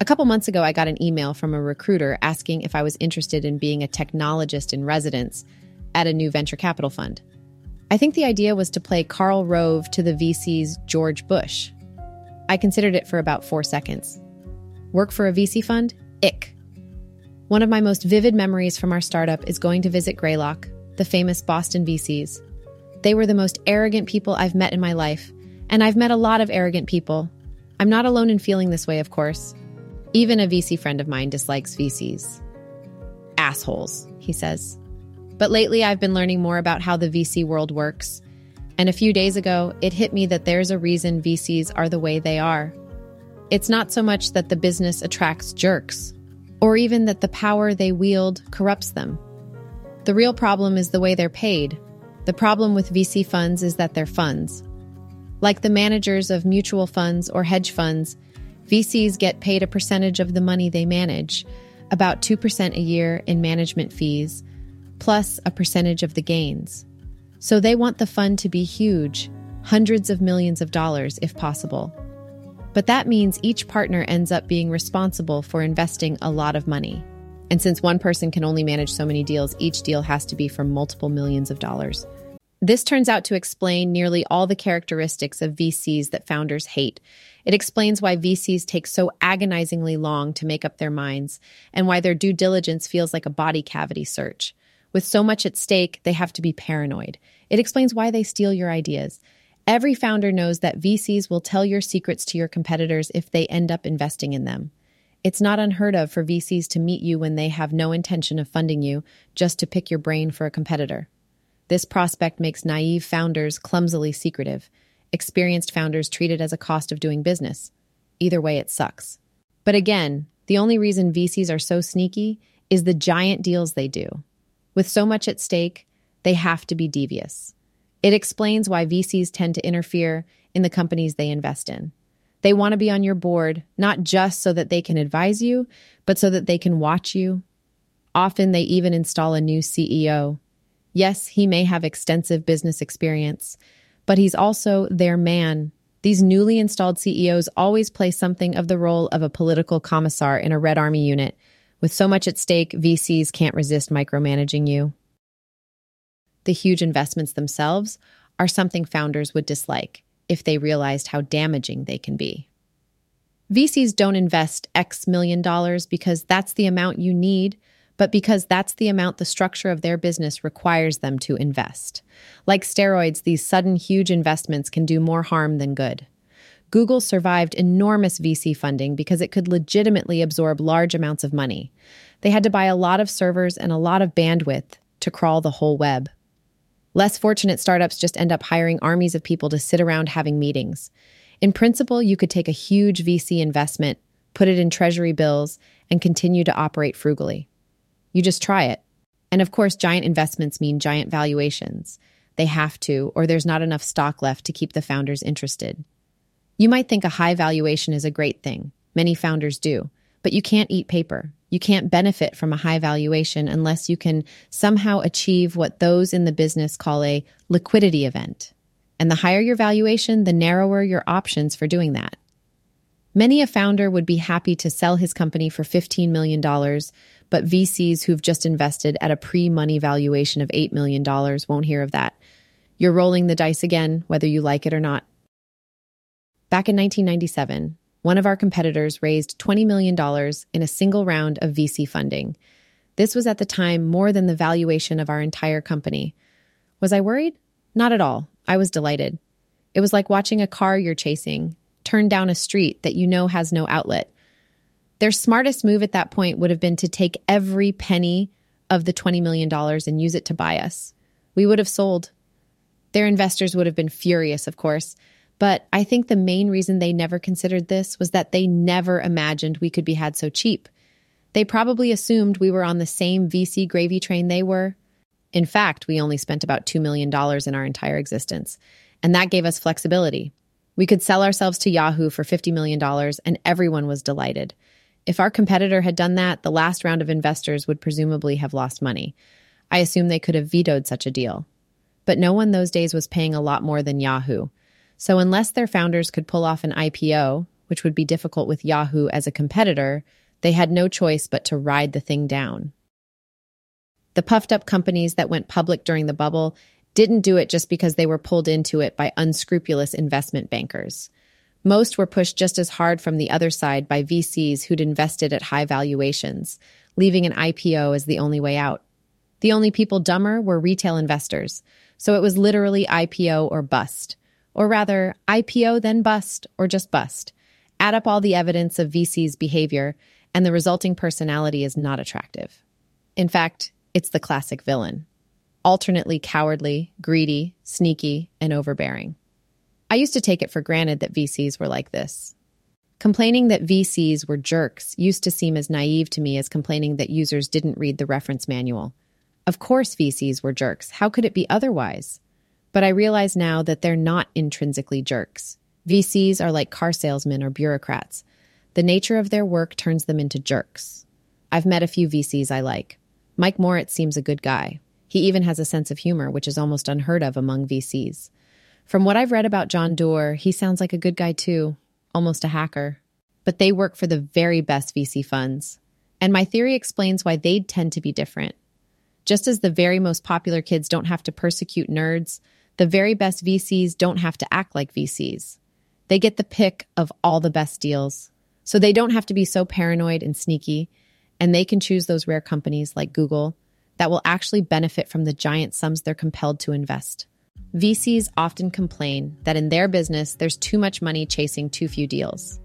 A couple months ago, I got an email from a recruiter asking if I was interested in being a technologist in residence at a new venture capital fund. I think the idea was to play Karl Rove to the VC's George Bush. I considered it for about four seconds. Work for a VC fund? Ick. One of my most vivid memories from our startup is going to visit Greylock, the famous Boston VCs. They were the most arrogant people I've met in my life, and I've met a lot of arrogant people. I'm not alone in feeling this way, of course. Even a VC friend of mine dislikes VCs. Assholes, he says. But lately, I've been learning more about how the VC world works. And a few days ago, it hit me that there's a reason VCs are the way they are. It's not so much that the business attracts jerks, or even that the power they wield corrupts them. The real problem is the way they're paid. The problem with VC funds is that they're funds. Like the managers of mutual funds or hedge funds, VCs get paid a percentage of the money they manage, about 2% a year in management fees, plus a percentage of the gains. So they want the fund to be huge, hundreds of millions of dollars if possible. But that means each partner ends up being responsible for investing a lot of money. And since one person can only manage so many deals, each deal has to be for multiple millions of dollars. This turns out to explain nearly all the characteristics of VCs that founders hate. It explains why VCs take so agonizingly long to make up their minds and why their due diligence feels like a body cavity search. With so much at stake, they have to be paranoid. It explains why they steal your ideas. Every founder knows that VCs will tell your secrets to your competitors if they end up investing in them. It's not unheard of for VCs to meet you when they have no intention of funding you, just to pick your brain for a competitor. This prospect makes naive founders clumsily secretive, experienced founders treat it as a cost of doing business. Either way, it sucks. But again, the only reason VCs are so sneaky is the giant deals they do. With so much at stake, they have to be devious. It explains why VCs tend to interfere in the companies they invest in. They want to be on your board, not just so that they can advise you, but so that they can watch you. Often they even install a new CEO. Yes, he may have extensive business experience, but he's also their man. These newly installed CEOs always play something of the role of a political commissar in a Red Army unit. With so much at stake, VCs can't resist micromanaging you. The huge investments themselves are something founders would dislike if they realized how damaging they can be. VCs don't invest X million dollars because that's the amount you need, but because that's the amount the structure of their business requires them to invest. Like steroids, these sudden huge investments can do more harm than good. Google survived enormous VC funding because it could legitimately absorb large amounts of money. They had to buy a lot of servers and a lot of bandwidth to crawl the whole web. Less fortunate startups just end up hiring armies of people to sit around having meetings. In principle, you could take a huge VC investment, put it in treasury bills, and continue to operate frugally. You just try it. And of course, giant investments mean giant valuations. They have to, or there's not enough stock left to keep the founders interested. You might think a high valuation is a great thing. Many founders do. But you can't eat paper. You can't benefit from a high valuation unless you can somehow achieve what those in the business call a liquidity event. And the higher your valuation, the narrower your options for doing that. Many a founder would be happy to sell his company for $15 million, but VCs who've just invested at a pre money valuation of $8 million won't hear of that. You're rolling the dice again, whether you like it or not. Back in 1997, one of our competitors raised $20 million in a single round of VC funding. This was at the time more than the valuation of our entire company. Was I worried? Not at all. I was delighted. It was like watching a car you're chasing turn down a street that you know has no outlet. Their smartest move at that point would have been to take every penny of the $20 million and use it to buy us. We would have sold. Their investors would have been furious, of course, but I think the main reason they never considered this was that they never imagined we could be had so cheap. They probably assumed we were on the same VC gravy train they were. In fact, we only spent about $2 million in our entire existence, and that gave us flexibility. We could sell ourselves to Yahoo for $50 million, and everyone was delighted. If our competitor had done that, the last round of investors would presumably have lost money. I assume they could have vetoed such a deal. But no one those days was paying a lot more than Yahoo. So, unless their founders could pull off an IPO, which would be difficult with Yahoo as a competitor, they had no choice but to ride the thing down. The puffed up companies that went public during the bubble didn't do it just because they were pulled into it by unscrupulous investment bankers. Most were pushed just as hard from the other side by VCs who'd invested at high valuations, leaving an IPO as the only way out. The only people dumber were retail investors, so it was literally IPO or bust. Or rather, IPO then bust, or just bust. Add up all the evidence of VC's behavior, and the resulting personality is not attractive. In fact, it's the classic villain alternately cowardly, greedy, sneaky, and overbearing. I used to take it for granted that VCs were like this. Complaining that VCs were jerks used to seem as naive to me as complaining that users didn't read the reference manual. Of course, VCs were jerks. How could it be otherwise? But I realize now that they're not intrinsically jerks. VCs are like car salesmen or bureaucrats. The nature of their work turns them into jerks. I've met a few VCs I like. Mike Moritz seems a good guy. He even has a sense of humor, which is almost unheard of among VCs. From what I've read about John Doerr, he sounds like a good guy too, almost a hacker. But they work for the very best VC funds. And my theory explains why they'd tend to be different. Just as the very most popular kids don't have to persecute nerds, the very best VCs don't have to act like VCs. They get the pick of all the best deals. So they don't have to be so paranoid and sneaky, and they can choose those rare companies like Google that will actually benefit from the giant sums they're compelled to invest. VCs often complain that in their business, there's too much money chasing too few deals.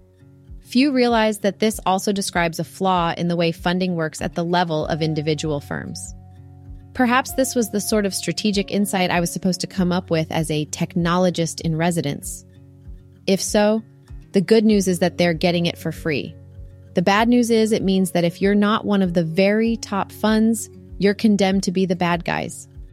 Few realize that this also describes a flaw in the way funding works at the level of individual firms. Perhaps this was the sort of strategic insight I was supposed to come up with as a technologist in residence. If so, the good news is that they're getting it for free. The bad news is it means that if you're not one of the very top funds, you're condemned to be the bad guys.